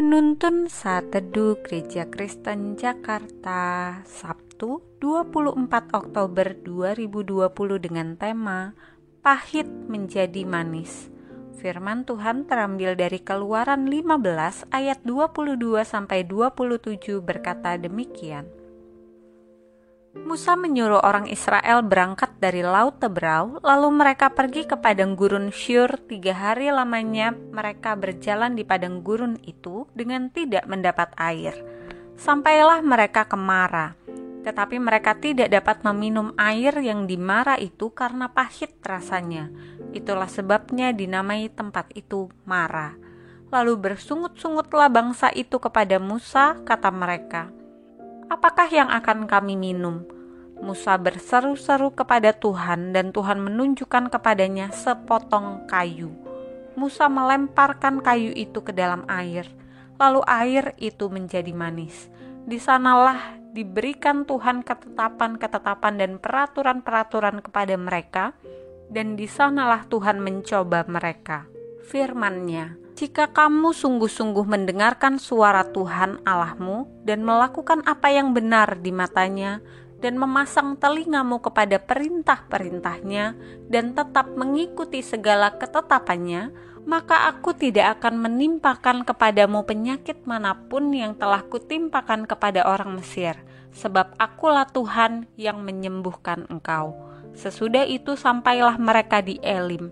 Penuntun Saat Teduh Gereja Kristen Jakarta Sabtu 24 Oktober 2020 dengan tema Pahit menjadi manis. Firman Tuhan terambil dari Keluaran 15 ayat 22 sampai 27 berkata demikian Musa menyuruh orang Israel berangkat dari Laut Tebrau, lalu mereka pergi ke padang gurun Syur. Tiga hari lamanya mereka berjalan di padang gurun itu dengan tidak mendapat air. Sampailah mereka ke Mara, tetapi mereka tidak dapat meminum air yang di Mara itu karena pahit rasanya. Itulah sebabnya dinamai tempat itu Mara. Lalu bersungut-sungutlah bangsa itu kepada Musa, kata mereka, apakah yang akan kami minum? Musa berseru-seru kepada Tuhan, dan Tuhan menunjukkan kepadanya sepotong kayu. Musa melemparkan kayu itu ke dalam air, lalu air itu menjadi manis. Di sanalah diberikan Tuhan ketetapan-ketetapan dan peraturan-peraturan kepada mereka, dan di sanalah Tuhan mencoba mereka. Firman-Nya, jika kamu sungguh-sungguh mendengarkan suara Tuhan Allahmu dan melakukan apa yang benar di matanya, dan memasang telingamu kepada perintah-perintahnya, dan tetap mengikuti segala ketetapannya, maka aku tidak akan menimpakan kepadamu penyakit mana pun yang telah kutimpakan kepada orang Mesir, sebab akulah Tuhan yang menyembuhkan engkau. Sesudah itu sampailah mereka di Elim,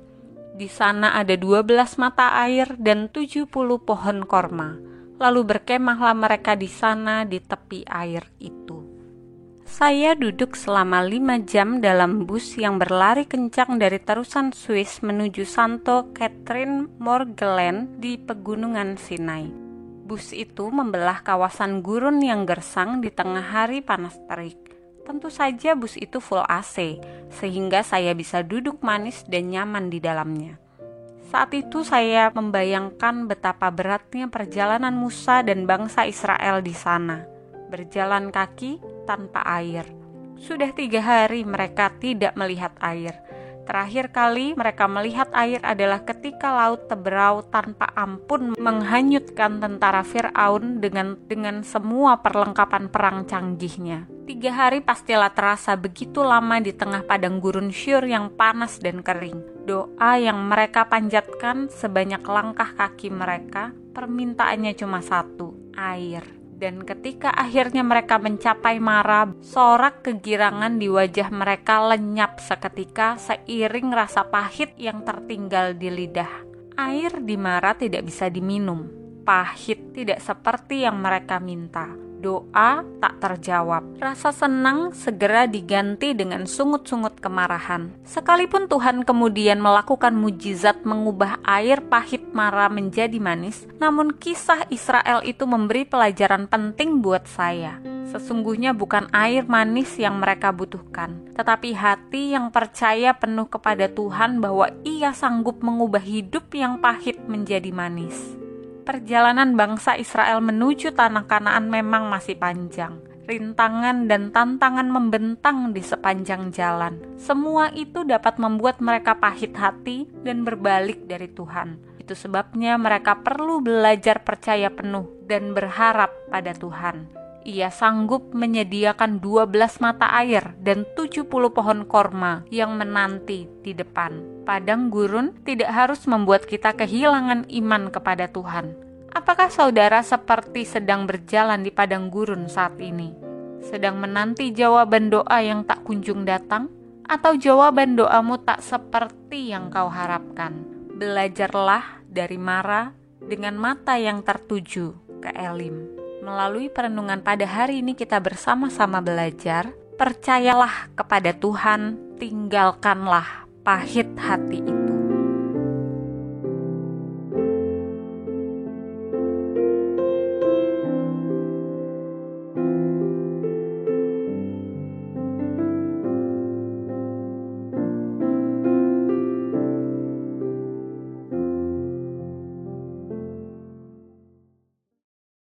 di sana ada dua belas mata air dan tujuh puluh pohon korma. Lalu berkemahlah mereka di sana di tepi air itu. Saya duduk selama lima jam dalam bus yang berlari kencang dari terusan Swiss menuju Santo Catherine Morgelen di pegunungan Sinai. Bus itu membelah kawasan gurun yang gersang di tengah hari panas terik. Tentu saja bus itu full AC, sehingga saya bisa duduk manis dan nyaman di dalamnya. Saat itu saya membayangkan betapa beratnya perjalanan Musa dan bangsa Israel di sana, berjalan kaki tanpa air. Sudah tiga hari mereka tidak melihat air. Terakhir kali mereka melihat air adalah ketika laut teberau tanpa ampun menghanyutkan tentara Firaun dengan dengan semua perlengkapan perang canggihnya. Tiga hari pastilah terasa begitu lama di tengah padang gurun syur yang panas dan kering. Doa yang mereka panjatkan sebanyak langkah kaki mereka, permintaannya cuma satu, air. Dan ketika akhirnya mereka mencapai Mara, sorak kegirangan di wajah mereka lenyap seketika seiring rasa pahit yang tertinggal di lidah. Air di Mara tidak bisa diminum, pahit tidak seperti yang mereka minta doa tak terjawab. Rasa senang segera diganti dengan sungut-sungut kemarahan. Sekalipun Tuhan kemudian melakukan mujizat mengubah air pahit mara menjadi manis, namun kisah Israel itu memberi pelajaran penting buat saya. Sesungguhnya bukan air manis yang mereka butuhkan, tetapi hati yang percaya penuh kepada Tuhan bahwa Ia sanggup mengubah hidup yang pahit menjadi manis perjalanan bangsa Israel menuju tanah Kanaan memang masih panjang. Rintangan dan tantangan membentang di sepanjang jalan. Semua itu dapat membuat mereka pahit hati dan berbalik dari Tuhan. Itu sebabnya mereka perlu belajar percaya penuh dan berharap pada Tuhan ia sanggup menyediakan 12 mata air dan 70 pohon korma yang menanti di depan. Padang gurun tidak harus membuat kita kehilangan iman kepada Tuhan. Apakah saudara seperti sedang berjalan di padang gurun saat ini? Sedang menanti jawaban doa yang tak kunjung datang? Atau jawaban doamu tak seperti yang kau harapkan? Belajarlah dari Mara dengan mata yang tertuju ke Elim. Melalui perenungan pada hari ini kita bersama-sama belajar, percayalah kepada Tuhan, tinggalkanlah pahit hati itu.